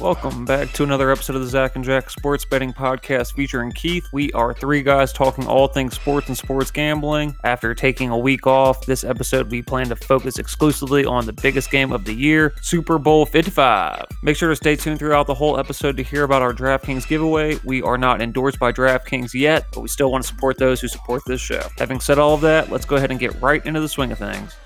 Welcome back to another episode of the Zach and Jack Sports Betting Podcast featuring Keith. We are three guys talking all things sports and sports gambling. After taking a week off, this episode we plan to focus exclusively on the biggest game of the year, Super Bowl 55. Make sure to stay tuned throughout the whole episode to hear about our DraftKings giveaway. We are not endorsed by DraftKings yet, but we still want to support those who support this show. Having said all of that, let's go ahead and get right into the swing of things.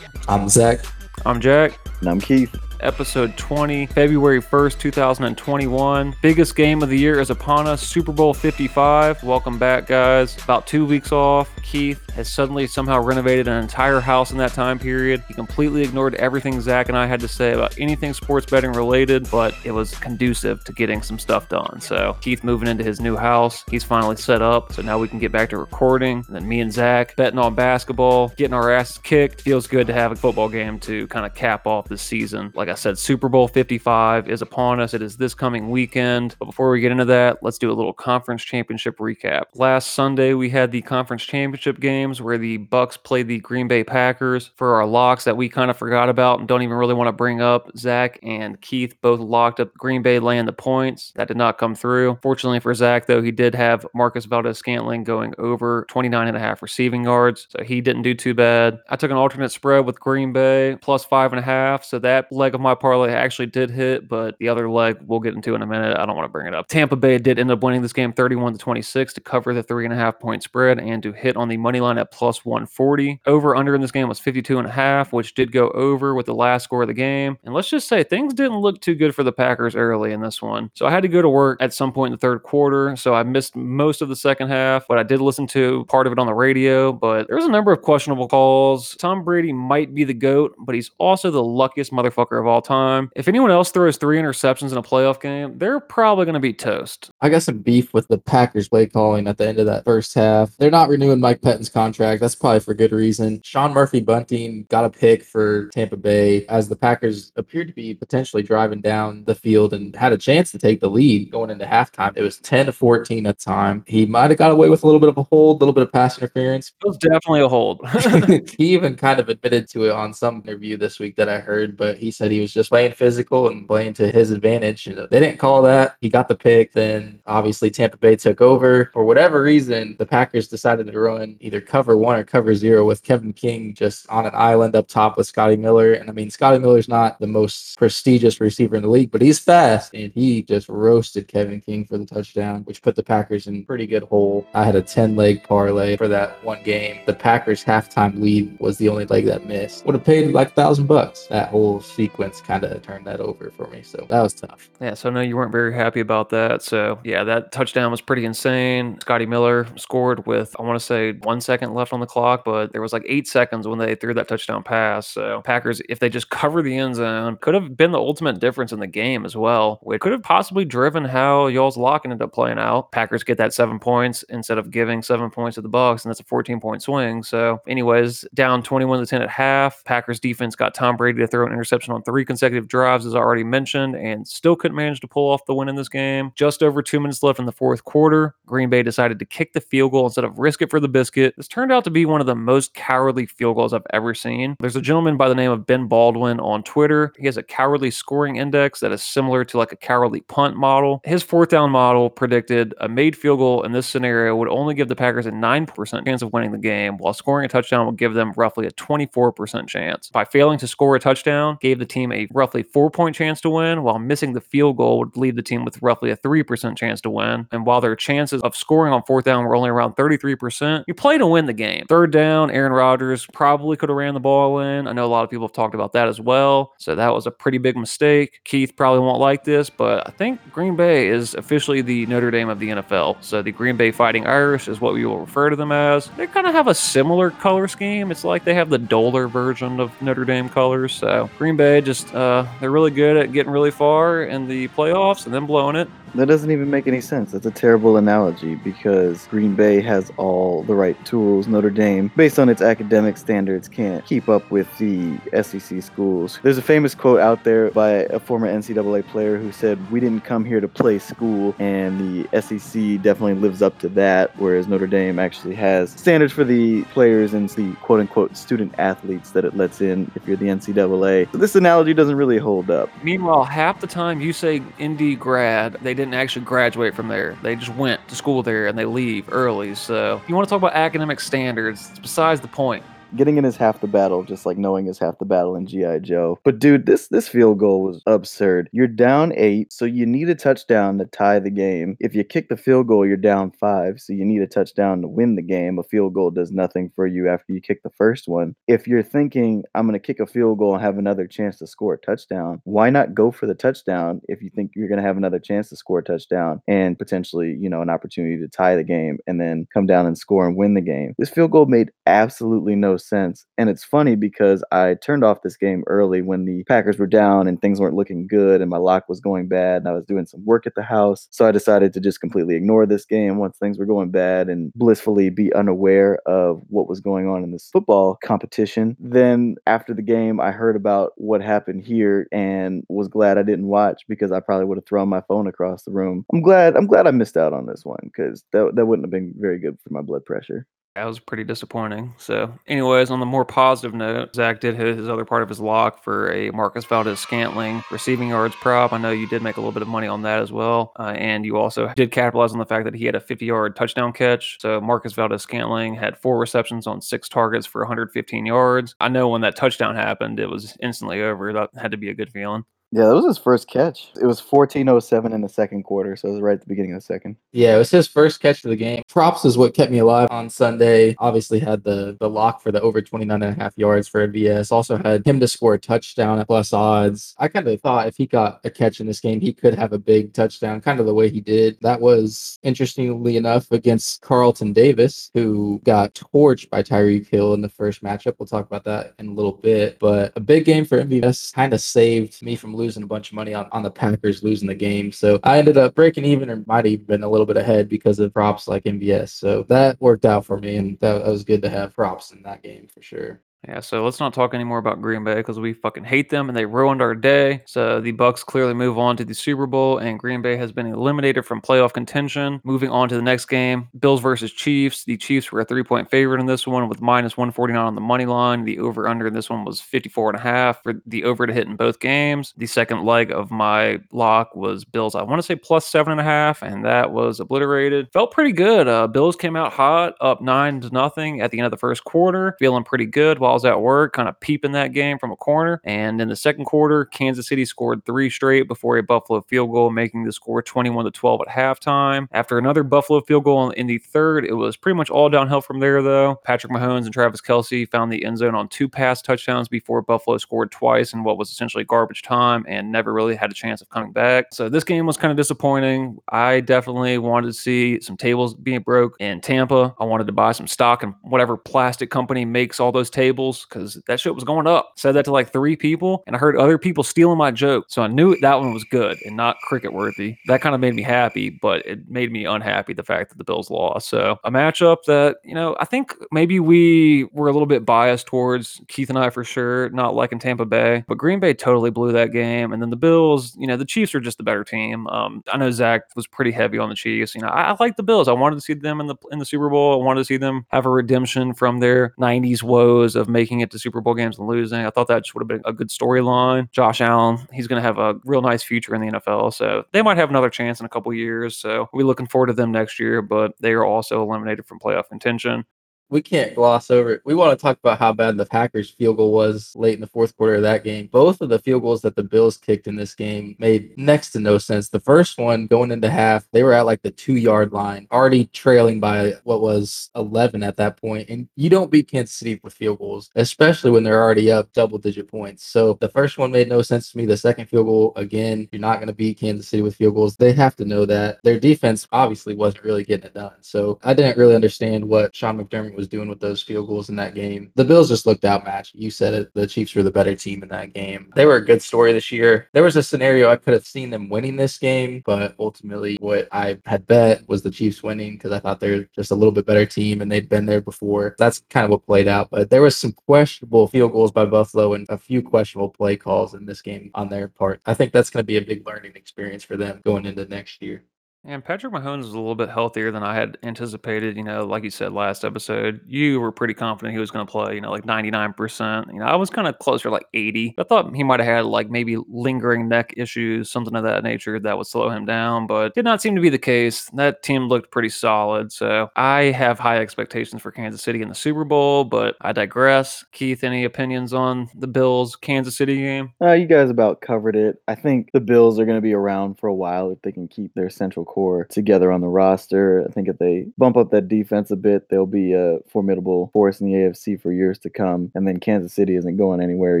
I'm Zach. I'm Jack. And I'm Keith episode 20, February 1st, 2021. Biggest game of the year is upon us, Super Bowl 55. Welcome back, guys. About two weeks off. Keith has suddenly somehow renovated an entire house in that time period. He completely ignored everything Zach and I had to say about anything sports betting related, but it was conducive to getting some stuff done. So, Keith moving into his new house. He's finally set up. So now we can get back to recording. And then me and Zach betting on basketball, getting our asses kicked. Feels good to have a football game to kind of cap off the season. Like like I said, Super Bowl 55 is upon us. It is this coming weekend. But before we get into that, let's do a little conference championship recap. Last Sunday, we had the conference championship games where the Bucks played the Green Bay Packers for our locks that we kind of forgot about and don't even really want to bring up. Zach and Keith both locked up Green Bay laying the points. That did not come through. Fortunately for Zach, though, he did have Marquez Valdes Scantling going over 29 and a half receiving yards. So he didn't do too bad. I took an alternate spread with Green Bay plus five and a half. So that leg of my parlay actually did hit, but the other leg we'll get into in a minute. I don't want to bring it up. Tampa Bay did end up winning this game 31 to 26 to cover the three and a half point spread and to hit on the money line at plus 140. Over under in this game was 52 and a half, which did go over with the last score of the game. And let's just say things didn't look too good for the Packers early in this one. So I had to go to work at some point in the third quarter. So I missed most of the second half, but I did listen to part of it on the radio. But there's a number of questionable calls. Tom Brady might be the GOAT, but he's also the luckiest motherfucker of all time. If anyone else throws three interceptions in a playoff game, they're probably going to be toast. I got some beef with the Packers play calling at the end of that first half. They're not renewing Mike Pettine's contract. That's probably for good reason. Sean Murphy Bunting got a pick for Tampa Bay as the Packers appeared to be potentially driving down the field and had a chance to take the lead going into halftime. It was 10 to 14 at the time. He might have got away with a little bit of a hold, a little bit of pass interference. It was definitely a hold. he even kind of admitted to it on some interview this week that I heard, but he said he was just playing physical and playing to his advantage. You know, they didn't call that. He got the pick. Then obviously Tampa Bay took over. For whatever reason, the Packers decided to run either cover one or cover zero with Kevin King just on an island up top with Scotty Miller. And I mean, Scotty Miller's not the most prestigious receiver in the league, but he's fast. And he just roasted Kevin King for the touchdown, which put the Packers in pretty good hole. I had a 10 leg parlay for that one game. The Packers halftime lead was the only leg that missed. Would have paid like a thousand bucks. That whole sequence kind of turned that over for me. So that was tough. Yeah, so I know you weren't very happy about that. So yeah, that touchdown was pretty insane. Scotty Miller scored with I want to say one second left on the clock, but there was like eight seconds when they threw that touchdown pass. So Packers, if they just cover the end zone, could have been the ultimate difference in the game as well. It could have possibly driven how y'all's lock ended up playing out. Packers get that seven points instead of giving seven points to the Bucks, and that's a 14 point swing. So, anyways, down 21 to 10 at half. Packers defense got Tom Brady to throw an interception on three consecutive drives, as I already mentioned, and still couldn't manage to pull off the win in this game. Just over two minutes left in the fourth quarter. Green Bay decided to kick the field goal instead of risk it for the biscuit. This turned out to be one of the most cowardly field goals I've ever seen. There's a gentleman by the name of Ben Baldwin on Twitter. He has a cowardly scoring index that is similar to like a cowardly punt model. His fourth down model predicted a made field goal in this scenario would only give the Packers a 9% chance of winning the game, while scoring a touchdown would give them roughly a 24% chance. By failing to score a touchdown, gave the team a roughly four point chance to win, while missing the field goal would leave the team with roughly a 3% chance to win. And while their chances of scoring on fourth down were only around 33%, you play to win the game. Third down, Aaron Rodgers probably could have ran the ball in. I know a lot of people have talked about that as well. So that was a pretty big mistake. Keith probably won't like this, but I think Green Bay is officially the Notre Dame of the NFL. So the Green Bay Fighting Irish is what we will refer to them as. They kind of have a similar color scheme. It's like they have the Doler version of Notre Dame colors. So Green Bay just, uh, they're really good at getting really far in the playoffs and then blowing it. That doesn't even make any sense. That's a terrible analogy because Green Bay has all the right tools. Notre Dame, based on its academic standards, can't keep up with the SEC schools. There's a famous quote out there by a former NCAA player who said, We didn't come here to play school, and the SEC definitely lives up to that, whereas Notre Dame actually has standards for the players and the quote unquote student athletes that it lets in if you're the NCAA. So this analogy doesn't really hold up. Meanwhile, half the time you say Indy grad, they didn't actually graduate from there. They just went to school there and they leave early. So you want to talk about academic standards, it's besides the point getting in is half the battle, just like knowing is half the battle in GI Joe. But dude, this this field goal was absurd. You're down eight, so you need a touchdown to tie the game. If you kick the field goal, you're down five, so you need a touchdown to win the game. A field goal does nothing for you after you kick the first one. If you're thinking I'm gonna kick a field goal and have another chance to score a touchdown, why not go for the touchdown if you think you're gonna have another chance to score a touchdown and potentially, you know, an opportunity to tie the game and then come down and score and win the game? This field goal made absolutely no sense. And it's funny because I turned off this game early when the Packers were down and things weren't looking good and my lock was going bad and I was doing some work at the house. So I decided to just completely ignore this game once things were going bad and blissfully be unaware of what was going on in this football competition. Then after the game, I heard about what happened here and was glad I didn't watch because I probably would have thrown my phone across the room. I'm glad I'm glad I missed out on this one because that, that wouldn't have been very good for my blood pressure. That was pretty disappointing. So, anyways, on the more positive note, Zach did hit his other part of his lock for a Marquez Valdes Scantling receiving yards prop. I know you did make a little bit of money on that as well. Uh, and you also did capitalize on the fact that he had a 50 yard touchdown catch. So, Marquez Valdes Scantling had four receptions on six targets for 115 yards. I know when that touchdown happened, it was instantly over. That had to be a good feeling. Yeah, that was his first catch. It was 1407 in the second quarter, so it was right at the beginning of the second. Yeah, it was his first catch of the game. Props is what kept me alive on Sunday. Obviously had the the lock for the over 29 and a half yards for MVS. Also had him to score a touchdown at plus odds. I kind of thought if he got a catch in this game, he could have a big touchdown, kind of the way he did. That was interestingly enough against Carlton Davis, who got torched by Tyreek Hill in the first matchup. We'll talk about that in a little bit. But a big game for MVS kind of saved me from losing a bunch of money on, on the Packers losing the game. So I ended up breaking even or might have been a little bit ahead because of props like MVS. So that worked out for me and that, that was good to have props in that game for sure. Yeah, so let's not talk anymore about Green Bay because we fucking hate them and they ruined our day. So the Bucks clearly move on to the Super Bowl, and Green Bay has been eliminated from playoff contention. Moving on to the next game, Bills versus Chiefs. The Chiefs were a three-point favorite in this one with minus 149 on the money line. The over/under in this one was 54 and a half for the over to hit in both games. The second leg of my lock was Bills. I want to say plus seven and a half, and that was obliterated. Felt pretty good. Uh, Bills came out hot, up nine to nothing at the end of the first quarter, feeling pretty good was at work, kind of peeping that game from a corner. And in the second quarter, Kansas City scored three straight before a Buffalo field goal, making the score 21 to 12 at halftime. After another Buffalo field goal in the third, it was pretty much all downhill from there, though. Patrick Mahomes and Travis Kelce found the end zone on two pass touchdowns before Buffalo scored twice in what was essentially garbage time and never really had a chance of coming back. So this game was kind of disappointing. I definitely wanted to see some tables being broke in Tampa. I wanted to buy some stock in whatever plastic company makes all those tables because that shit was going up. Said that to like three people, and I heard other people stealing my joke. So I knew that one was good and not cricket worthy. That kind of made me happy, but it made me unhappy the fact that the Bills lost. So a matchup that, you know, I think maybe we were a little bit biased towards Keith and I for sure, not liking Tampa Bay, but Green Bay totally blew that game. And then the Bills, you know, the Chiefs are just the better team. Um, I know Zach was pretty heavy on the Chiefs. You know, I, I like the Bills. I wanted to see them in the in the Super Bowl. I wanted to see them have a redemption from their 90s woes of making it to Super Bowl games and losing. I thought that just would have been a good storyline. Josh Allen, he's going to have a real nice future in the NFL. So they might have another chance in a couple years. So we're looking forward to them next year, but they are also eliminated from playoff contention we can't gloss over it. We want to talk about how bad the Packers field goal was late in the fourth quarter of that game. Both of the field goals that the Bills kicked in this game made next to no sense. The first one going into half, they were at like the two yard line, already trailing by what was 11 at that point. And you don't beat Kansas City with field goals, especially when they're already up double digit points. So the first one made no sense to me. The second field goal, again, you're not going to beat Kansas City with field goals. They have to know that. Their defense obviously wasn't really getting it done. So I didn't really understand what Sean McDermott was doing with those field goals in that game. The Bills just looked outmatched. You said it. The Chiefs were the better team in that game. They were a good story this year. There was a scenario I could have seen them winning this game, but ultimately what I had bet was the Chiefs winning because I thought they're just a little bit better team and they'd been there before. That's kind of what played out. But there was some questionable field goals by Buffalo and a few questionable play calls in this game on their part. I think that's going to be a big learning experience for them going into next year. And Patrick Mahomes is a little bit healthier than I had anticipated. You know, like you said last episode, you were pretty confident he was going to play, you know, like 99%. You know, I was kind of closer, like 80. I thought he might have had like maybe lingering neck issues, something of that nature that would slow him down, but did not seem to be the case. That team looked pretty solid. So I have high expectations for Kansas City in the Super Bowl, but I digress. Keith, any opinions on the Bills Kansas City game? Uh, you guys about covered it. I think the Bills are going to be around for a while if they can keep their central core together on the roster. I think if they bump up that defense a bit, they'll be a formidable force in the AFC for years to come. And then Kansas City isn't going anywhere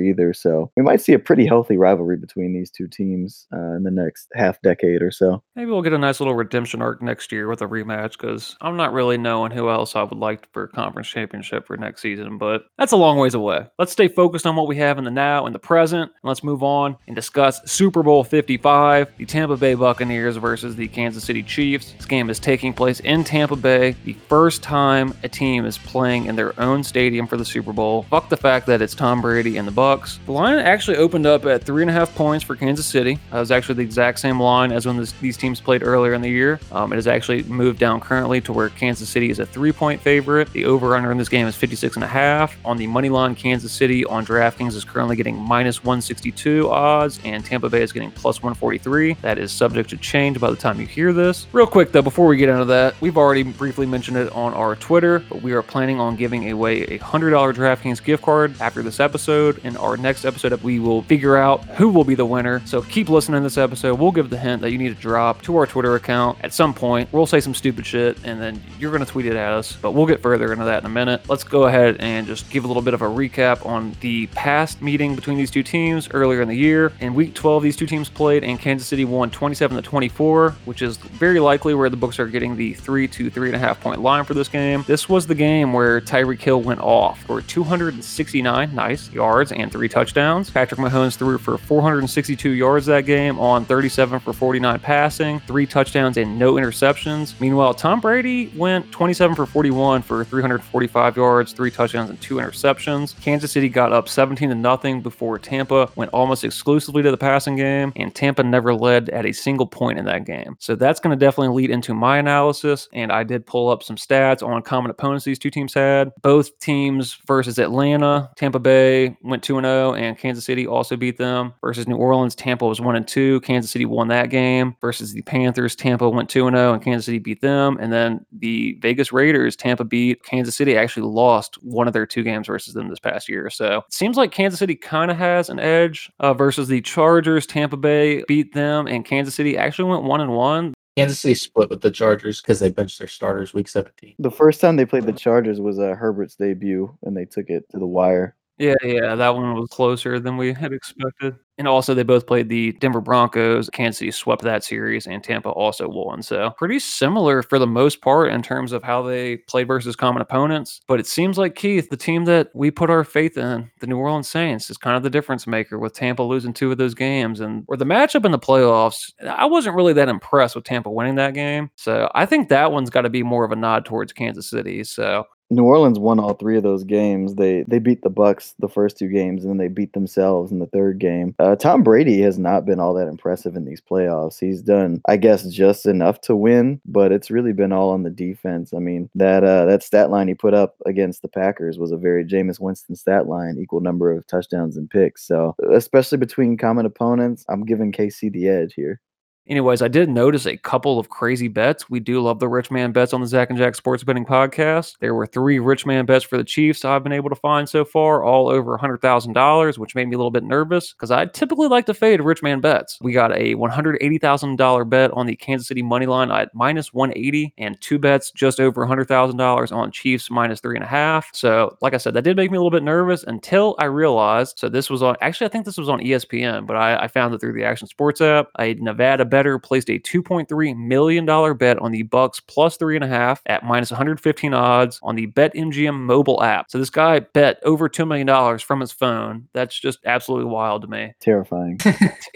either. So we might see a pretty healthy rivalry between these two teams uh, in the next half decade or so. Maybe we'll get a nice little redemption arc next year with a rematch because I'm not really knowing who else I would like for conference championship for next season, but that's a long ways away. Let's stay focused on what we have in the now and the present, and let's move on and discuss Super Bowl 55, the Tampa Bay Buccaneers versus the Kansas City Chiefs. This game is taking place in Tampa Bay, the first time a team is playing in their own stadium for the Super Bowl. Fuck the fact that it's Tom Brady and the Bucks. The line actually opened up at three and a half points for Kansas City. That was actually the exact same line as when this, these teams played earlier in the year. Um, it has actually moved down currently to where Kansas City is a three-point favorite. The over/under in this game is 56 and a half. On the money line, Kansas City on DraftKings is currently getting minus 162 odds, and Tampa Bay is getting plus 143. That is subject to change by the time you hear this. Real quick though, before we get into that, we've already briefly mentioned it on our Twitter, but we are planning on giving away a $100 DraftKings gift card after this episode. In our next episode, we will figure out who will be the winner. So keep listening to this episode. We'll give the hint that you need to drop to our Twitter account at some point. We'll say some stupid shit and then you're going to tweet it at us, but we'll get further into that in a minute. Let's go ahead and just give a little bit of a recap on the past meeting between these two teams earlier in the year. In week 12, these two teams played and Kansas City won 27 to 24, which is very likely where the books are getting the three to three and a half point line for this game. This was the game where Tyreek Hill went off for 269 nice yards and three touchdowns. Patrick Mahomes threw for 462 yards that game on 37 for 49 passing, three touchdowns and no interceptions. Meanwhile, Tom Brady went 27 for 41 for 345 yards, three touchdowns and two interceptions. Kansas City got up 17 to nothing before Tampa went almost exclusively to the passing game, and Tampa never led at a single point in that game. So that's going to definitely lead into my analysis. And I did pull up some stats on common opponents these two teams had. Both teams versus Atlanta, Tampa Bay went 2 0, and Kansas City also beat them. Versus New Orleans, Tampa was 1 2. Kansas City won that game. Versus the Panthers, Tampa went 2 0, and Kansas City beat them. And then the Vegas Raiders, Tampa beat Kansas City, actually lost one of their two games versus them this past year. So it seems like Kansas City kind of has an edge uh, versus the Chargers. Tampa Bay beat them, and Kansas City actually went 1 and 1. Kansas City split with the Chargers because they benched their starters week 17. The first time they played the Chargers was uh, Herbert's debut, and they took it to the wire. Yeah, yeah, that one was closer than we had expected. And also, they both played the Denver Broncos. Kansas City swept that series, and Tampa also won. So, pretty similar for the most part in terms of how they played versus common opponents. But it seems like, Keith, the team that we put our faith in, the New Orleans Saints, is kind of the difference maker with Tampa losing two of those games. And or the matchup in the playoffs, I wasn't really that impressed with Tampa winning that game. So, I think that one's got to be more of a nod towards Kansas City. So, New Orleans won all three of those games. They they beat the Bucks the first two games, and then they beat themselves in the third game. Uh, Tom Brady has not been all that impressive in these playoffs. He's done, I guess, just enough to win, but it's really been all on the defense. I mean, that uh, that stat line he put up against the Packers was a very Jameis Winston stat line, equal number of touchdowns and picks. So, especially between common opponents, I'm giving KC the edge here. Anyways, I did notice a couple of crazy bets. We do love the rich man bets on the Zach and Jack Sports Betting Podcast. There were three rich man bets for the Chiefs I've been able to find so far, all over $100,000, which made me a little bit nervous because I typically like to fade rich man bets. We got a $180,000 bet on the Kansas City money line at minus 180 and two bets just over $100,000 on Chiefs minus three and a half. So, like I said, that did make me a little bit nervous until I realized. So, this was on, actually, I think this was on ESPN, but I, I found it through the Action Sports app. A Nevada bet better placed a $2.3 million bet on the Bucks plus three and a half at minus 115 odds on the BetMGM mobile app. So this guy bet over $2 million from his phone. That's just absolutely wild to me. Terrifying.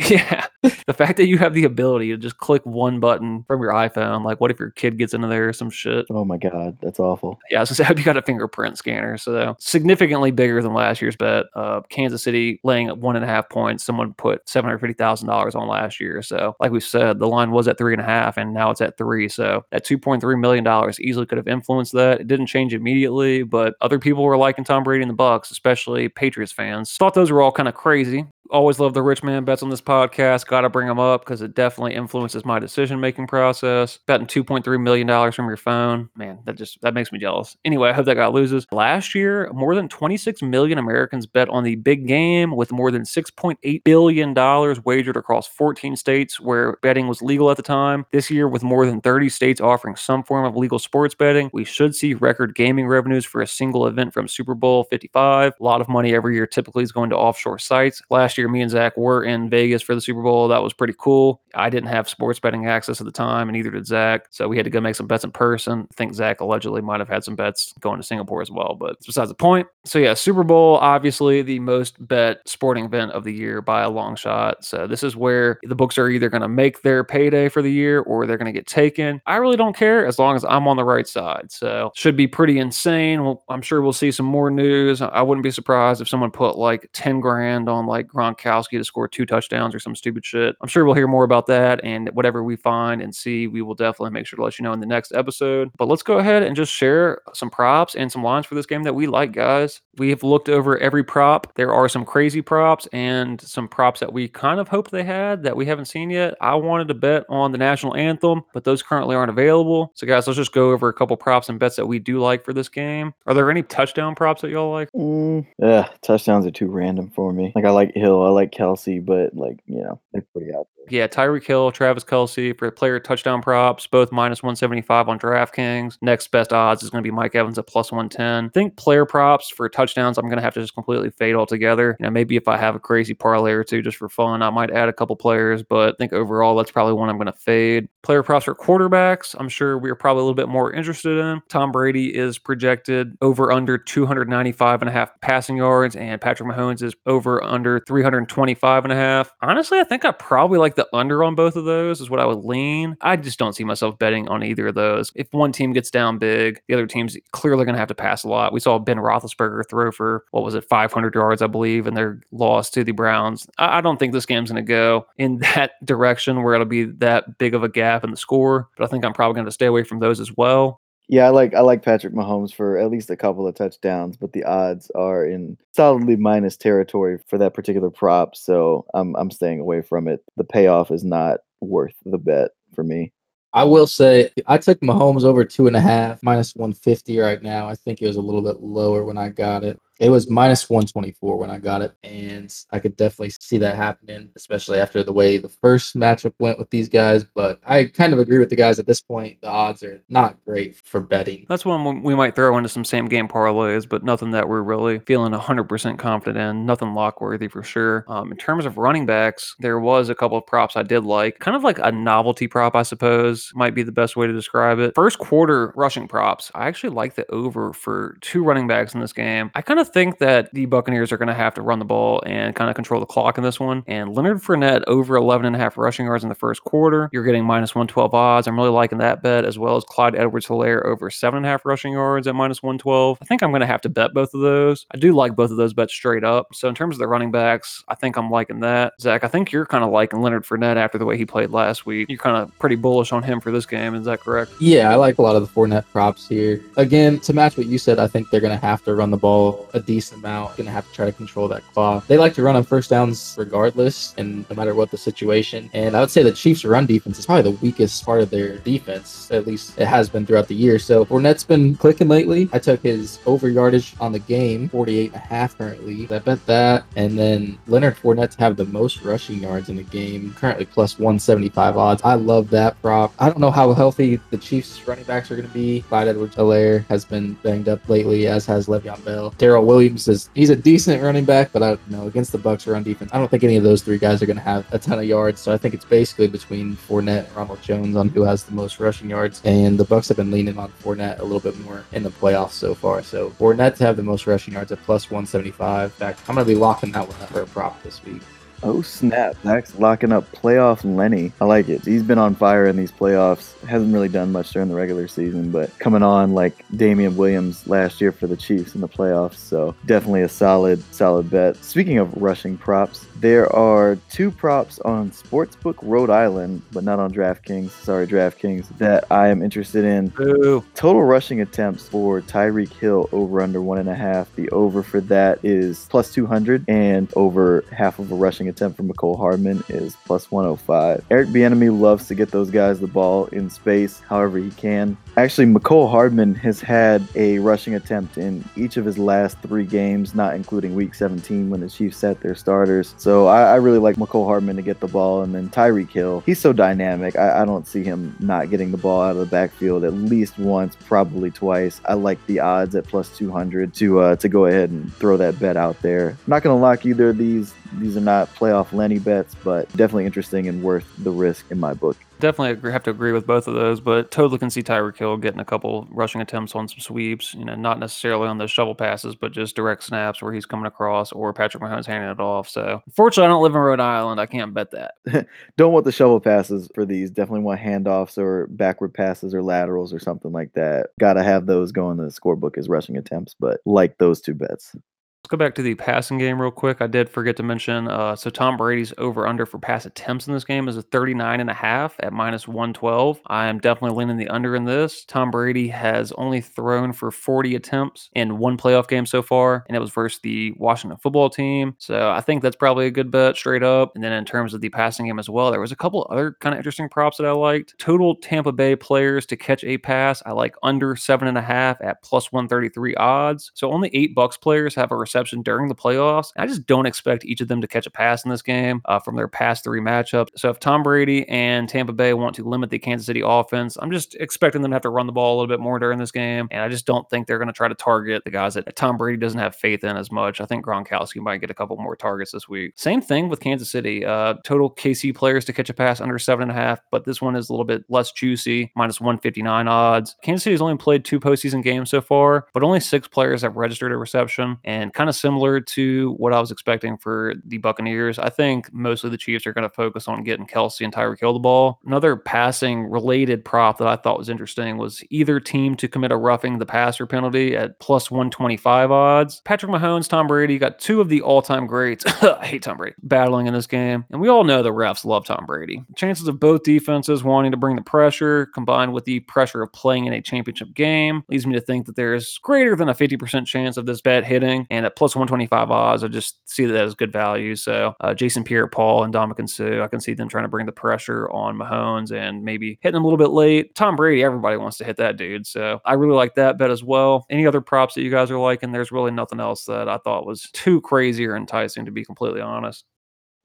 yeah. The fact that you have the ability to just click one button from your iPhone, like what if your kid gets into there or some shit? oh my god, that's awful. Yeah, I was gonna say, I hope you got a fingerprint scanner. So significantly bigger than last year's bet. Uh, Kansas City laying at one and a half points. Someone put seven hundred fifty thousand dollars on last year. So like we said, the line was at three and a half, and now it's at three. So that two point three million dollars easily could have influenced that. It didn't change immediately, but other people were liking Tom Brady and the Bucks, especially Patriots fans. Thought those were all kind of crazy always love the rich man bets on this podcast. Got to bring them up because it definitely influences my decision making process. Betting two point three million dollars from your phone, man, that just that makes me jealous. Anyway, I hope that guy loses. Last year, more than twenty six million Americans bet on the big game, with more than six point eight billion dollars wagered across fourteen states where betting was legal at the time. This year, with more than thirty states offering some form of legal sports betting, we should see record gaming revenues for a single event from Super Bowl fifty five. A lot of money every year typically is going to offshore sites. Last year, me and Zach were in Vegas for the Super Bowl. That was pretty cool. I didn't have sports betting access at the time, and neither did Zach. So we had to go make some bets in person. I think Zach allegedly might have had some bets going to Singapore as well, but besides the point. So yeah, Super Bowl, obviously the most bet sporting event of the year by a long shot. So this is where the books are either going to make their payday for the year or they're going to get taken. I really don't care as long as I'm on the right side. So should be pretty insane. Well, I'm sure we'll see some more news. I wouldn't be surprised if someone put like 10 grand on like Gronkowski to score two touchdowns or some stupid shit. I'm sure we'll hear more about that and whatever we find and see, we will definitely make sure to let you know in the next episode. But let's go ahead and just share some props and some lines for this game that we like, guys. We have looked over every prop. There are some crazy props and some props that we kind of hope they had that we haven't seen yet. Wanted to bet on the national anthem, but those currently aren't available. So, guys, let's just go over a couple props and bets that we do like for this game. Are there any touchdown props that y'all like? Mm, yeah, touchdowns are too random for me. Like I like Hill, I like Kelce, but like you know they're pretty out there. Yeah, Tyreek Hill, Travis Kelce for player touchdown props, both minus 175 on DraftKings. Next best odds is going to be Mike Evans at plus 110. I think player props for touchdowns, I'm going to have to just completely fade altogether. You know, maybe if I have a crazy parlay or two just for fun, I might add a couple players, but I think overall that's probably one I'm going to fade. Player props for quarterbacks, I'm sure we're probably a little bit more interested in. Tom Brady is projected over under 295 and a half passing yards, and Patrick Mahomes is over under 325 and a half. Honestly, I think I probably like the under on both of those, is what I would lean. I just don't see myself betting on either of those. If one team gets down big, the other team's clearly going to have to pass a lot. We saw Ben Roethlisberger throw for, what was it, 500 yards, I believe, and their loss to the Browns. I don't think this game's going to go in that direction where it'll be that big of a gap in the score, but I think I'm probably going to stay away from those as well. Yeah, I like I like Patrick Mahomes for at least a couple of touchdowns, but the odds are in solidly minus territory for that particular prop, so I'm I'm staying away from it. The payoff is not worth the bet for me. I will say I took Mahomes over two and a half, minus 150 right now. I think it was a little bit lower when I got it. It was minus 124 when I got it. And I could definitely see that happening, especially after the way the first matchup went with these guys. But I kind of agree with the guys at this point. The odds are not great for betting. That's one we might throw into some same game parlays, but nothing that we're really feeling 100% confident in. Nothing lock worthy for sure. Um, in terms of running backs, there was a couple of props I did like. Kind of like a novelty prop, I suppose, might be the best way to describe it. First quarter rushing props. I actually like the over for two running backs in this game. I kind of think that the Buccaneers are going to have to run the ball and kind of control the clock in this one. And Leonard Fournette over 11 and a half rushing yards in the first quarter. You're getting minus 112 odds. I'm really liking that bet, as well as Clyde Edwards Helaire over seven and a half rushing yards at minus 112. I think I'm going to have to bet both of those. I do like both of those bets straight up. So in terms of the running backs, I think I'm liking that. Zach, I think you're kind of liking Leonard Fournette after the way he played last week. You're kind of pretty bullish on him for this game. Is that correct? Yeah, I like a lot of the Fournette props here. Again, to match what you said, I think they're going to have to run the ball a decent amount. To have to try to control that clock. They like to run on first downs regardless, and no matter what the situation. And I would say the Chiefs' run defense is probably the weakest part of their defense. At least it has been throughout the year. So Fournette's been clicking lately. I took his over yardage on the game, 48 and a half currently. I bet that. And then Leonard Fournette to have the most rushing yards in the game, currently plus 175 odds. I love that prop. I don't know how healthy the Chiefs running backs are going to be. Clyde Edwards Helaire has been banged up lately, as has Le'Veon Bell. Darrel Williams is he's a decent running back, but I you know against the Bucks run defense, I don't think any of those three guys are going to have a ton of yards. So I think it's basically between Fournette and Ronald Jones on who has the most rushing yards. And the Bucks have been leaning on Fournette a little bit more in the playoffs so far. So Fournette to have the most rushing yards at plus 175. In fact, I'm going to be locking that one up for a prop this week. Oh snap! Zach's locking up playoff Lenny. I like it. He's been on fire in these playoffs. Hasn't really done much during the regular season, but coming on like Damien Williams last year for the Chiefs in the playoffs. So definitely a solid, solid bet. Speaking of rushing props, there are two props on Sportsbook Rhode Island, but not on DraftKings. Sorry, DraftKings, that I am interested in. Ooh. Total rushing attempts for Tyreek Hill over under one and a half. The over for that is plus 200, and over half of a rushing attempt for Mecole Hardman is plus 105. Eric Bieniemy loves to get those guys the ball in space however he can. Actually, Mecole Hardman has had a rushing attempt in each of his last three games, not including Week 17 when the Chiefs set their starters. So I, I really like Mecole Hardman to get the ball, and then Tyreek Hill. He's so dynamic. I, I don't see him not getting the ball out of the backfield at least once, probably twice. I like the odds at plus 200 to uh, to go ahead and throw that bet out there. I'm not going to lock either of these. These are not playoff Lenny bets, but definitely interesting and worth the risk in my book. Definitely have to agree with both of those, but totally can see Tyreek Hill getting a couple rushing attempts on some sweeps. You know, not necessarily on those shovel passes, but just direct snaps where he's coming across or Patrick Mahomes handing it off. So, unfortunately, I don't live in Rhode Island. I can't bet that. Don't want the shovel passes for these. Definitely want handoffs or backward passes or laterals or something like that. Got to have those going in the scorebook as rushing attempts, but like those two bets. Let's go back to the passing game real quick. I did forget to mention. Uh, so Tom Brady's over under for pass attempts in this game is a 39 and a half at minus 112. I am definitely leaning the under in this. Tom Brady has only thrown for 40 attempts in one playoff game so far, and it was versus the Washington football team. So I think that's probably a good bet straight up. And then in terms of the passing game as well, there was a couple other kind of interesting props that I liked. Total Tampa Bay players to catch a pass, I like under seven and a half at plus 133 odds. So only eight Bucks players have a reception during the playoffs. I just don't expect each of them to catch a pass in this game uh, from their past three matchups. So if Tom Brady and Tampa Bay want to limit the Kansas City offense, I'm just expecting them to have to run the ball a little bit more during this game. And I just don't think they're going to try to target the guys that Tom Brady doesn't have faith in as much. I think Gronkowski might get a couple more targets this week. Same thing with Kansas City. Uh, total KC players to catch a pass under seven and a half, but this one is a little bit less juicy, minus 159 odds. Kansas City's only played two postseason games so far, but only six players have registered a reception, and kind of similar to what I was expecting for the Buccaneers. I think most of the Chiefs are going to focus on getting Kelce and Tyreek Hill the ball. Another passing related prop that I thought was interesting was either team to commit a roughing the passer penalty at plus 125 odds. Patrick Mahomes, Tom Brady got two of the all time greats. I hate Tom Brady battling in this game. And we all know the refs love Tom Brady. Chances of both defenses wanting to bring the pressure combined with the pressure of playing in a championship game leads me to think that there's greater than a 50% chance of this bet hitting. And at plus 125 odds, I just see that as good value. So uh, Jason Pierre Paul and Ndamukong Suh, I can see them trying to bring the pressure on Mahomes and maybe hitting him a little bit late. Tom Brady, everybody wants to hit that dude. So I really like that bet as well. Any other props that you guys are liking? There's really nothing else that I thought was too crazy or enticing, to be completely honest.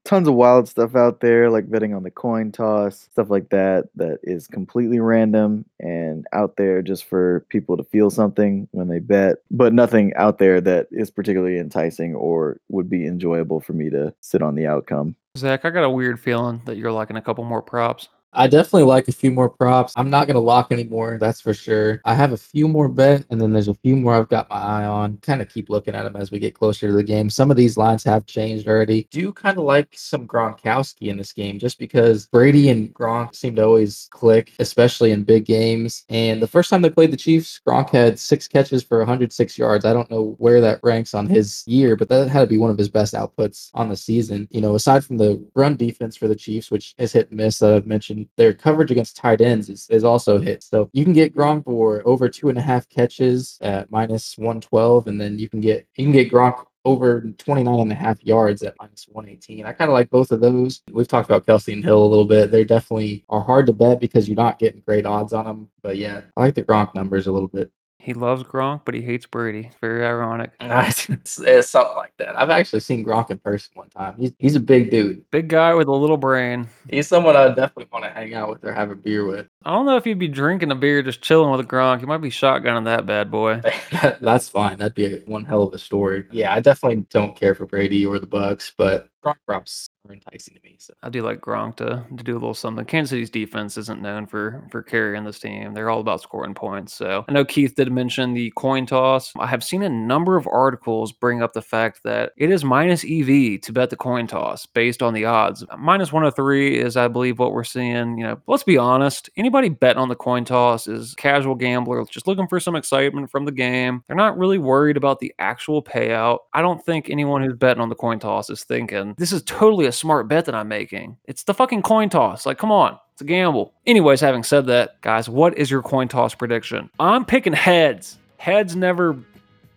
Tons of wild stuff out there, like betting on the coin toss, stuff like that, that is completely random and out there just for people to feel something when they bet, but nothing out there that is particularly enticing or would be enjoyable for me to sit on the outcome. Zach, I got a weird feeling that you're liking a couple more props. I definitely like a few more props. I'm not going to lock anymore, that's for sure. I have a few more bet, and then there's a few more I've got my eye on. Kind of keep looking at them as we get closer to the game. Some of these lines have changed already. Do kind of like some Gronkowski in this game just because Brady and Gronk seem to always click, especially in big games. And the first time they played the Chiefs, Gronk had six catches for 106 yards. I don't know where that ranks on his year, but that had to be one of his best outputs on the season. You know, aside from the run defense for the Chiefs, which is hit and miss that I've mentioned their coverage against tight ends is, is also hit. So you can get Gronk for over two and a half catches at minus 112, and then you can get you can get Gronk over 29 and a half yards at minus 118. I kind of like both of those. We've talked about Kelce and Hill a little bit. They definitely are hard to bet because you're not getting great odds on them. But yeah, I like the Gronk numbers a little bit. He loves Gronk, but he hates Brady. Very ironic. it's, it's something like that. I've actually seen Gronk in person one time. He's he's a big dude. Big guy with a little brain. He's someone I definitely want to hang out with or have a beer with. I don't know if you'd be drinking a beer just chilling with a Gronk. You might be shotgunning that bad boy. That's fine. That'd be a, one hell of a story. Yeah, I definitely don't care for Brady or the Bucks, but Gronk props are enticing to me. So I do like Gronk to, to do a little something. Kansas City's defense isn't known for for carrying this team. They're all about scoring points. So I know Keith did mention the coin toss. I have seen a number of articles bring up the fact that it is minus EV to bet the coin toss based on the odds. Minus 103 is, I believe, what we're seeing. You know, let's be honest. Anybody betting on the coin toss is casual gambler just looking for some excitement from the game. They're not really worried about the actual payout. I don't think anyone who's betting on the coin toss is thinking this is totally a smart bet that I'm making. It's the fucking coin toss. Like, come on. It's a gamble. Anyways, having said that, guys, what is your coin toss prediction? I'm picking heads. Heads never.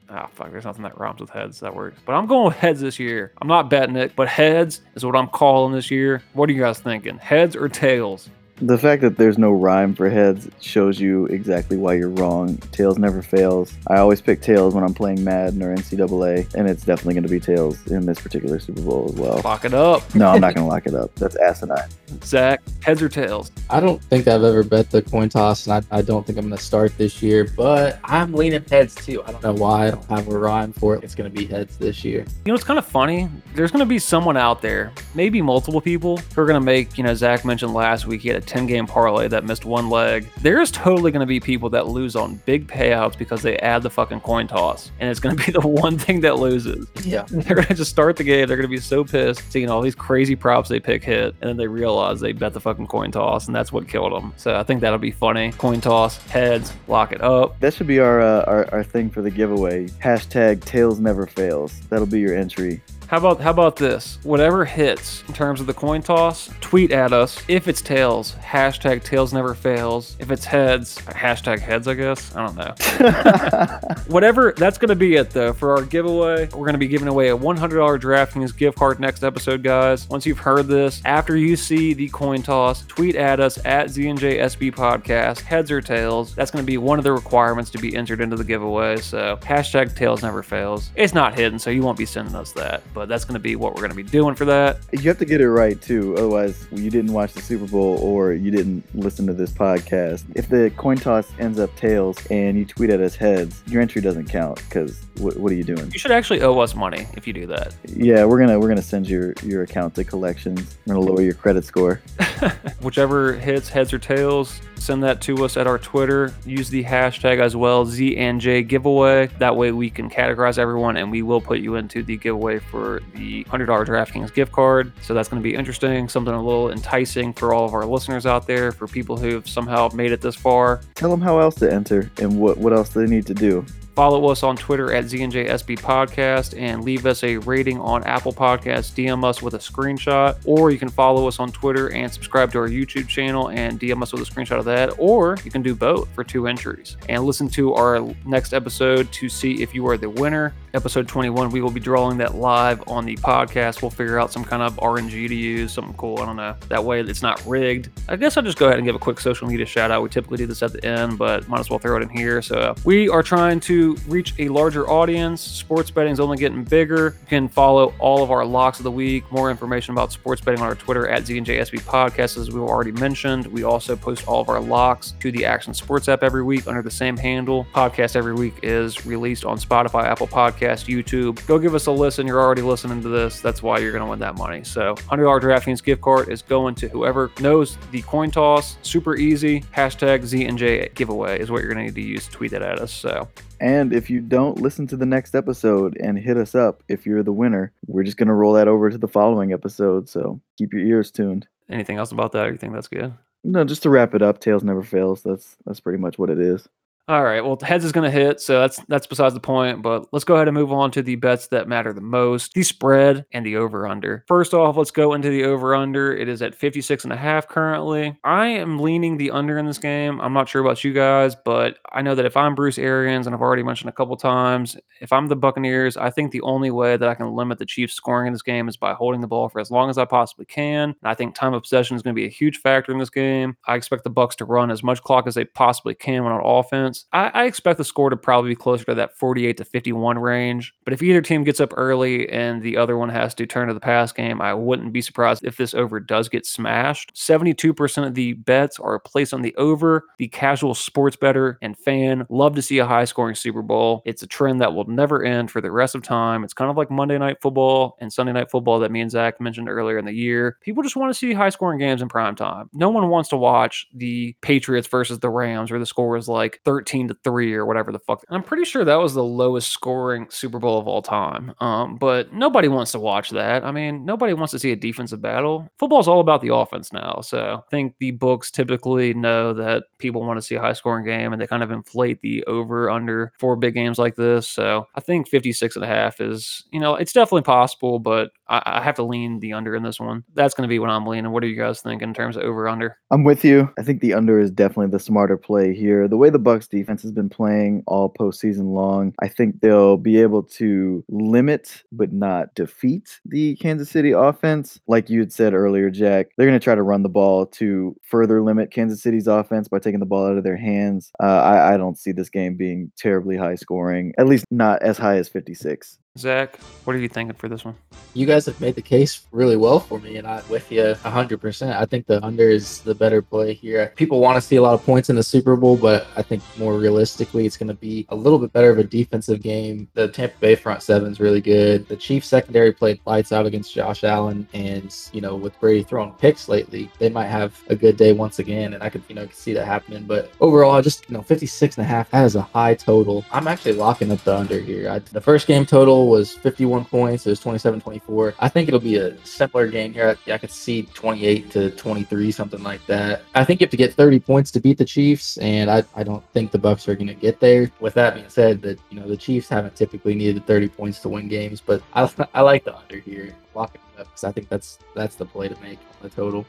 Ah, oh, fuck, there's nothing that rhymes with heads that works. But I'm going with heads this year. I'm not betting it, but heads is what I'm calling this year. What are you guys thinking? Heads or tails? The fact that there's no rhyme for heads shows you exactly why you're wrong. Tails never fails. I always pick tails when I'm playing Madden or NCAA, and it's definitely going to be tails in this particular Super Bowl as well. Lock it up. No, I'm not going to lock it up. That's asinine. Zach, heads or tails? I don't think I've ever bet the coin toss, and I, I don't think I'm going to start this year, but I'm leaning heads too. I don't know why. I don't have a rhyme for it. It's going to be heads this year. You know, it's kind of funny. There's going to be someone out there, maybe multiple people, who are going to make, you know, Zach mentioned last week he had a 10 game parlay that missed one leg. There's totally going to be people that lose on big payouts because they add the fucking coin toss, and it's going to be the one thing that loses. Yeah. They're going to just start the game. They're going to be so pissed seeing all these crazy props they pick hit, and then they realize they bet the fucking coin toss, and that's what killed them. So I think that'll be funny. Coin toss, heads, lock it up. That should be our, uh, our, our thing for the giveaway. Hashtag tails never fails. That'll be your entry. How about how about this? Whatever hits in terms of the coin toss, tweet at us. If it's tails, hashtag tails never fails. If it's heads, hashtag heads, I guess. I don't know. Whatever, that's gonna be it though for our giveaway. We're gonna be giving away a $100 DraftKings gift card next episode, guys. Once you've heard this, after you see the coin toss, tweet at us at ZNJSB Podcast, heads or tails. That's gonna be one of the requirements to be entered into the giveaway. So hashtag tails never fails. It's not hidden, so you won't be sending us that. But but that's going to be what we're going to be doing for that. You have to get it right too, otherwise you didn't watch the Super Bowl or you didn't listen to this podcast. If the coin toss ends up tails and you tweet at us heads, your entry doesn't count because what, what are you doing? You should actually owe us money if you do that. Yeah, we're gonna we're gonna send your your account to collections. We're gonna lower your credit score. Whichever hits heads or tails, send that to us at our Twitter. Use the hashtag as well, Z and J giveaway. That way we can categorize everyone and we will put you into the giveaway for the $100 DraftKings gift card. So that's going to be interesting, something a little enticing for all of our listeners out there, for people who've somehow made it this far. Tell them how else to enter and what, what else they need to do. Follow us on Twitter at ZNJSB Podcast and leave us a rating on Apple Podcasts. DM us with a screenshot, or you can follow us on Twitter and subscribe to our YouTube channel and DM us with a screenshot of that, or you can do both for two entries. And listen to our next episode to see if you are the winner. Episode 21, we will be drawing that live on the podcast. We'll figure out some kind of RNG to use, something cool. I don't know. That way it's not rigged. I guess I'll just go ahead and give a quick social media shout out. We typically do this at the end, but might as well throw it in here. So we are trying to reach a larger audience. Sports betting is only getting bigger. You can follow all of our locks of the week. More information about sports betting on our Twitter at ZNJSB Podcast, as we've already mentioned. We also post all of our locks to the Action Sports app every week under the same handle. Podcast every week is released on Spotify, Apple Podcast, YouTube. Go give us a listen. You're already listening to this. That's why you're going to win that money. So, $100 DraftKings gift card is going to whoever knows the coin toss. Super easy. Hashtag ZNJ giveaway is what you're going to need to use to tweet that at us. So, and if you don't listen to the next episode and hit us up if you're the winner, we're just going to roll that over to the following episode. So keep your ears tuned. Anything else about that? You think that's good? No, just to wrap it up, Tails never fails. That's that's pretty much what it is. All right. Well, heads is going to hit, so that's that's besides the point. But let's go ahead and move on to the bets that matter the most: the spread and the over/under. First off, let's go into the over/under. It is at 56 and a half currently. I am leaning the under in this game. I'm not sure about you guys, but I know that if I'm Bruce Arians, and I've already mentioned a couple times, if I'm the Buccaneers, I think the only way that I can limit the Chiefs' scoring in this game is by holding the ball for as long as I possibly can. And I think time of possession is going to be a huge factor in this game. I expect the Bucks to run as much clock as they possibly can on offense I, I expect the score to probably be closer to that 48 to 51 range. But if either team gets up early and the other one has to turn to the pass game, I wouldn't be surprised if this over does get smashed. 72% of the bets are placed on the over. The casual sports better and fan love to see a high scoring Super Bowl. It's a trend that will never end for the rest of time. It's kind of like Monday Night Football and Sunday Night Football that me and Zach mentioned earlier in the year. People just want to see high scoring games in prime time. No one wants to watch the Patriots versus the Rams where the score is like 13 to 3 or whatever the fuck. I'm pretty sure that was the lowest scoring Super Bowl of all time. Um, but nobody wants to watch that. I mean, nobody wants to see a defensive battle. Football's all about the offense now. So I think the books typically know that people want to see a high scoring game and they kind of inflate the over under for big games like this. So I think 56 and a half is, you know, it's definitely possible, but I, I have to lean the under in this one. That's going to be what I'm leaning. What do you guys think in terms of over under? I'm with you. I think the under is definitely the smarter play here. The way the Bucks defense has been playing all postseason long, I think they'll be able to limit but not defeat the Kansas City offense. Like you had said earlier, Jack, they're going to try to run the ball to further limit Kansas City's offense by taking the ball out of their hands. Uh, I, I don't see this game being terribly high scoring, at least not as high as 56. Zach, what are you thinking for this one? You guys have made the case really well for me, and I'm with you 100%. I think the under is the better play here. People want to see a lot of points in the Super Bowl, but I think more realistically, it's going to be a little bit better of a defensive game. The Tampa Bay front seven is really good. The Chiefs secondary played lights out against Josh Allen, and, you know, with Brady throwing picks lately, they might have a good day once again, and I could, you know, see that happening. But overall, just, you know, 56 and a half, that is a high total. I'm actually locking up the under here. I, the first game total was 51 points. It was 27 24. I think it'll be a simpler game here. I, I could see 28 to 23, something like that. I think you have to get 30 points to beat the Chiefs, and I, I don't think the Bucks are going to get there. With that being said, that you know the Chiefs haven't typically needed 30 points to win games, but I, I like the under here. Locking it up because I think that's that's the play to make on the total.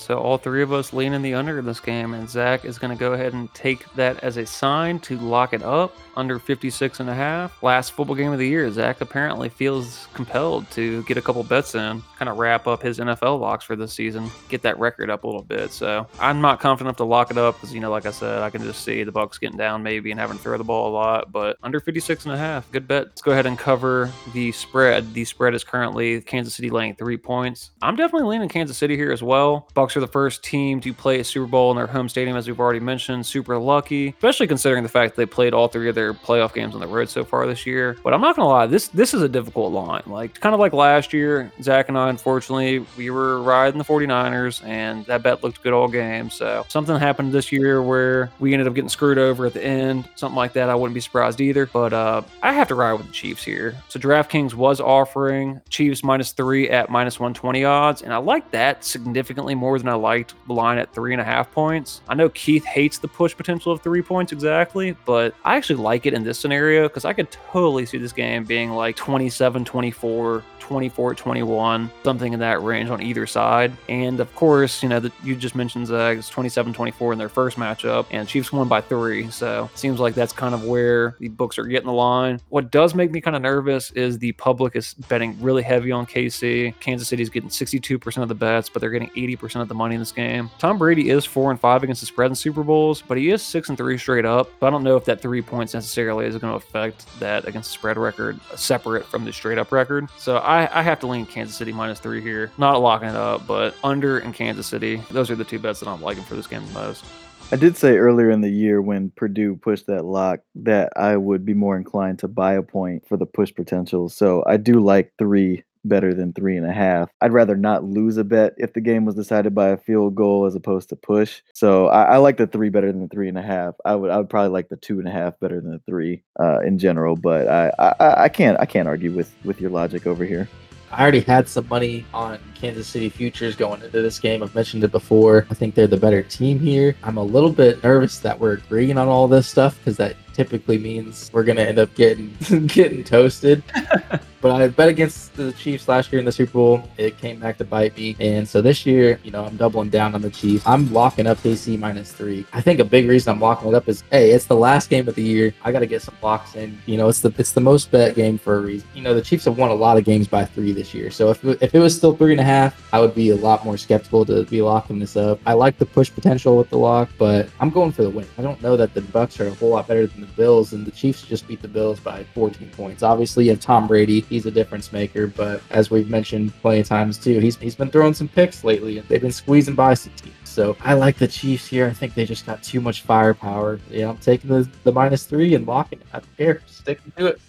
So all three of us lean in the under in this game, and Zach is going to go ahead and take that as a sign to lock it up under 56 and a half. Last football game of the year, Zach apparently feels compelled to get a couple bets in, kind of wrap up his NFL locks for this season, get that record up a little bit. So I'm not confident enough to lock it up because, you know, like I said, I can just see the Bucks getting down maybe and having to throw the ball a lot, but under 56 and a half, good bet. Let's go ahead and cover the spread. The spread is currently Kansas City laying three points. I'm definitely leaning Kansas City here as well. Bucks are the first team to play a Super Bowl in their home stadium, as we've already mentioned. Super lucky, especially considering the fact that they played all three of their playoff games on the road so far this year. But I'm not gonna lie, this this is a difficult line. Like kind of like last year, Zach and I, unfortunately, we were riding the 49ers, and that bet looked good all game. So something happened this year where we ended up getting screwed over at the end, something like that. I wouldn't be surprised either. But uh, I have to ride with the Chiefs here. So DraftKings was offering Chiefs minus three at minus 120 odds, and I like that significantly more than I liked the line at three and a half points. I know Keith hates the push potential of three points exactly, but I actually like it in this scenario because I could totally see this game being like 27 24 24 21, something in that range on either side. And of course, you know, that you just mentioned it's 27 24 in their first matchup, and Chiefs won by three. So it seems like that's kind of where the books are getting the line. What does make me kind of nervous is the public is betting really heavy on KC. Kansas City's getting 62% of the bets, but they're getting 80% of the money in this game. Tom Brady is four and five against the spread in Super Bowls, but he is six and three straight up. But I don't know if that three points necessarily is going to affect that against the spread record separate from the straight up record. So I, I have to lean Kansas City minus three here. Not locking it up, but under in Kansas City. Those are the two bets that I'm liking for this game the most. I did say earlier in the year when Purdue pushed that lock that I would be more inclined to buy a point for the push potential. So I do like three better than three and a half. I'd rather not lose a bet if the game was decided by a field goal as opposed to push. So I, I like the three better than the three and a half. I would I would probably like the two and a half better than the three uh, in general. But I, I I can't I can't argue with with your logic over here. I already had some money on Kansas City futures going into this game. I've mentioned it before. I think they're the better team here. I'm a little bit nervous that we're agreeing on all this stuff because that typically means we're gonna end up getting getting toasted. but I bet against the Chiefs last year in the Super Bowl. It came back to bite me, and so this year, you know, I'm doubling down on the Chiefs. I'm locking up KC minus three. I think a big reason I'm locking it up is, hey, it's the last game of the year. I got to get some locks in. You know, it's the it's the most bet game for a reason. You know, the Chiefs have won a lot of games by three this year. So if if it was still three and a half, I would be a lot more skeptical to be locking this up. I like the push potential with the lock, but I'm going for the win. I don't know that the Bucks are a whole lot better than the Bills, and the Chiefs just beat the Bills by 14 points. Obviously, you have Tom Brady; he's a difference maker. But as we've mentioned plenty of times too, he's he's been throwing some picks lately, and they've been squeezing by some teams. So I like the Chiefs here. I think they just got too much firepower. Yeah, I'm taking the, the minus three and locking it. I don't care. Stick to it.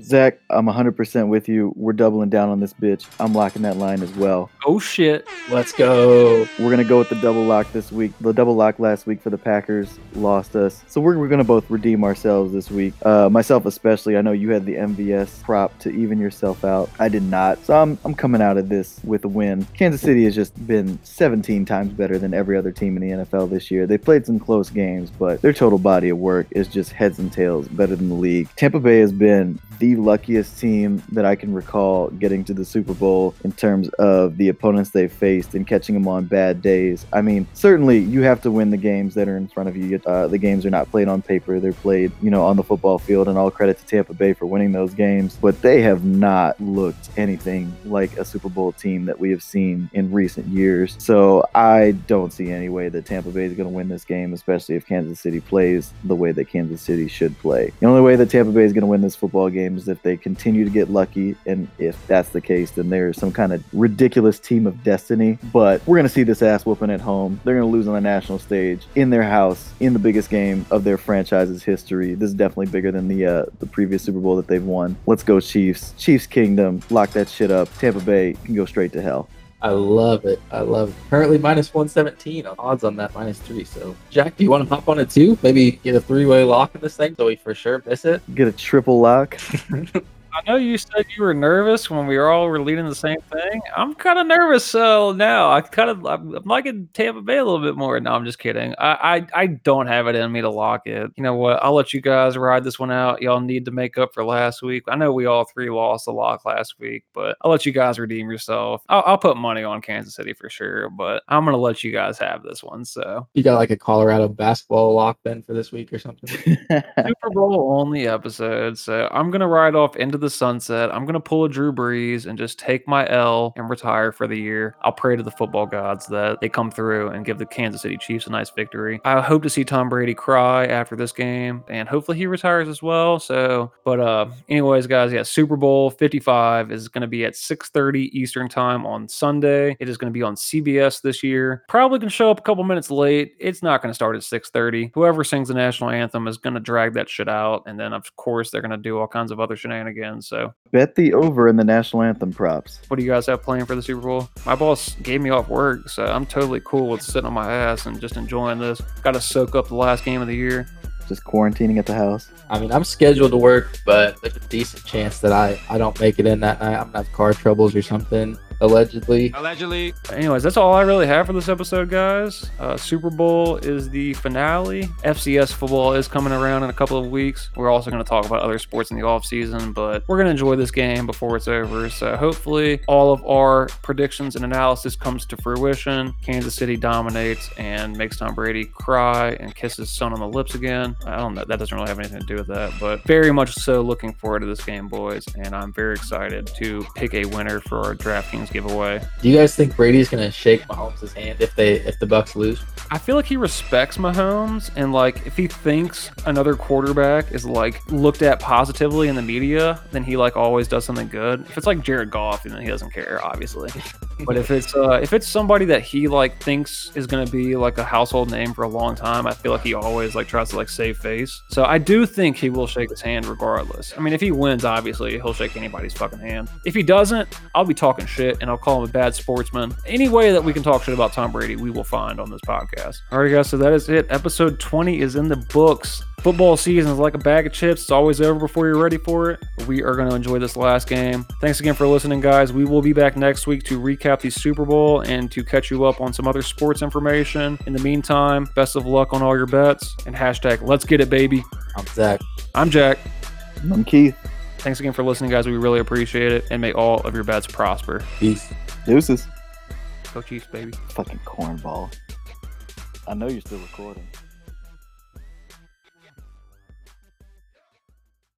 Zach, I'm 100% with you. We're doubling down on this bitch. I'm locking that line as well. Oh shit. Let's go. We're going to go with the double lock this week. The double lock last week for the Packers lost us. So we're, we're going to both redeem ourselves this week. Uh, myself, especially. I know you had the MVS prop to even yourself out. I did not. So I'm, I'm coming out of this with a win. Kansas City has just been 17 times better than every other team in the NFL this year. They played some close games, but their total body of work is just heads and tails better than the league. Tampa Bay has been the luckiest team that I can recall getting to the Super Bowl in terms of the opponents they've faced and catching them on bad days. I mean, certainly you have to win the games that are in front of you. Uh, the games are not played on paper; they're played, you know, on the football field. And all credit to Tampa Bay for winning those games, but they have not looked anything like a Super Bowl team that we have seen in recent years. So I don't see any way that Tampa Bay is going to win this game, especially if Kansas City plays the way that Kansas City should play. The only way that Tampa Bay is going to win this football game is if they continue to get lucky. And if that's the case, then they're some kind of ridiculous team of destiny. But we're going to see this ass whooping at home. They're going to lose on the national stage in their house in the biggest game of their franchise's history. This is definitely bigger than the uh, the previous Super Bowl that they've won. Let's go Chiefs. Chiefs Kingdom. Lock that shit up. Tampa Bay can go straight to hell. I love it. I love it. Currently minus 117 odds on that minus three. So, Jack, do you want to hop on it too? Maybe get a three way lock in this thing so we for sure miss it? Get a triple lock. I know you said you were nervous when we were all were leading the same thing. I'm kind of nervous so now. I kind of I'm, I'm liking Tampa Bay a little bit more. No, I'm just kidding. I, I I don't have it in me to lock it. You know what? I'll let you guys ride this one out. Y'all need to make up for last week. I know we all three lost a lock last week, but I'll let you guys redeem yourself. I'll, I'll put money on Kansas City for sure, but I'm gonna let you guys have this one. So You got like a Colorado basketball lock then for this week or something? Super Bowl only episode. So I'm gonna ride off into the sunset. I'm gonna pull a Drew Brees and just take my L and retire for the year. I'll pray to the football gods that they come through and give the Kansas City Chiefs a nice victory. I hope to see Tom Brady cry after this game, and hopefully he retires as well. So, but uh, anyways, guys, yeah, Super Bowl 55 is gonna be at 6:30 Eastern time on Sunday. It is gonna be on CBS this year. Probably gonna show up a couple minutes late. It's not gonna start at 6:30. Whoever sings the national anthem is gonna drag that shit out, and then of course they're gonna do all kinds of other shenanigans. So, Bet the over in the national anthem props. what do you guys have playing for the Super Bowl? My boss gave me off work, so I'm totally cool with sitting on my ass and just enjoying this. Got to soak up the last game of the year. Just quarantining at the house. I mean, I'm scheduled to work, but there's a decent chance that I, I don't make it in that night. I'm gonna have car troubles or something, allegedly. Allegedly. Anyways, that's all I really have for this episode, guys. Uh, Super Bowl is the finale. FCS football is coming around in a couple of weeks. We're also going to talk about other sports in the off season, but we're going to enjoy this game before it's over. So hopefully, all of our predictions and analysis comes to fruition. Kansas City dominates and makes Tom Brady cry and kiss his son on the lips again. I don't know. That doesn't really have anything to do with that, but very much so looking forward to this game, boys. And I'm very excited to pick a winner for our DraftKings giveaway. Do you guys think Brady's gonna shake Mahomes' hand if they if the Bucks lose? I feel like he respects Mahomes, and like if he thinks another quarterback is like looked at positively in the media, then he like always does something good. If it's like Jared Goff, then he doesn't care, obviously. But if it's uh, if it's somebody that he like thinks is gonna be like a household name for a long time, I feel like he always like tries to like save face. So I do think he will shake his hand regardless. I mean, if he wins, obviously he'll shake anybody's fucking hand. If he doesn't, I'll be talking shit and I'll call him a bad sportsman. Any way that we can talk shit about Tom Brady, we will find on this podcast. All right, guys, so that is it. Episode 20 is in the books. Football season is like a bag of chips. It's always over before you're ready for it. We are going to enjoy this last game. Thanks again for listening, guys. We will be back next week to recap the Super Bowl and to catch you up on some other sports information. In the meantime, best of luck on all your bets and hashtag let's get it, baby. I'm Zach. I'm Jack. I'm Keith. Thanks again for listening, guys. We really appreciate it. And may all of your bets prosper. Peace. Deuces. Go Chiefs, baby. Fucking cornball. I know you're still recording.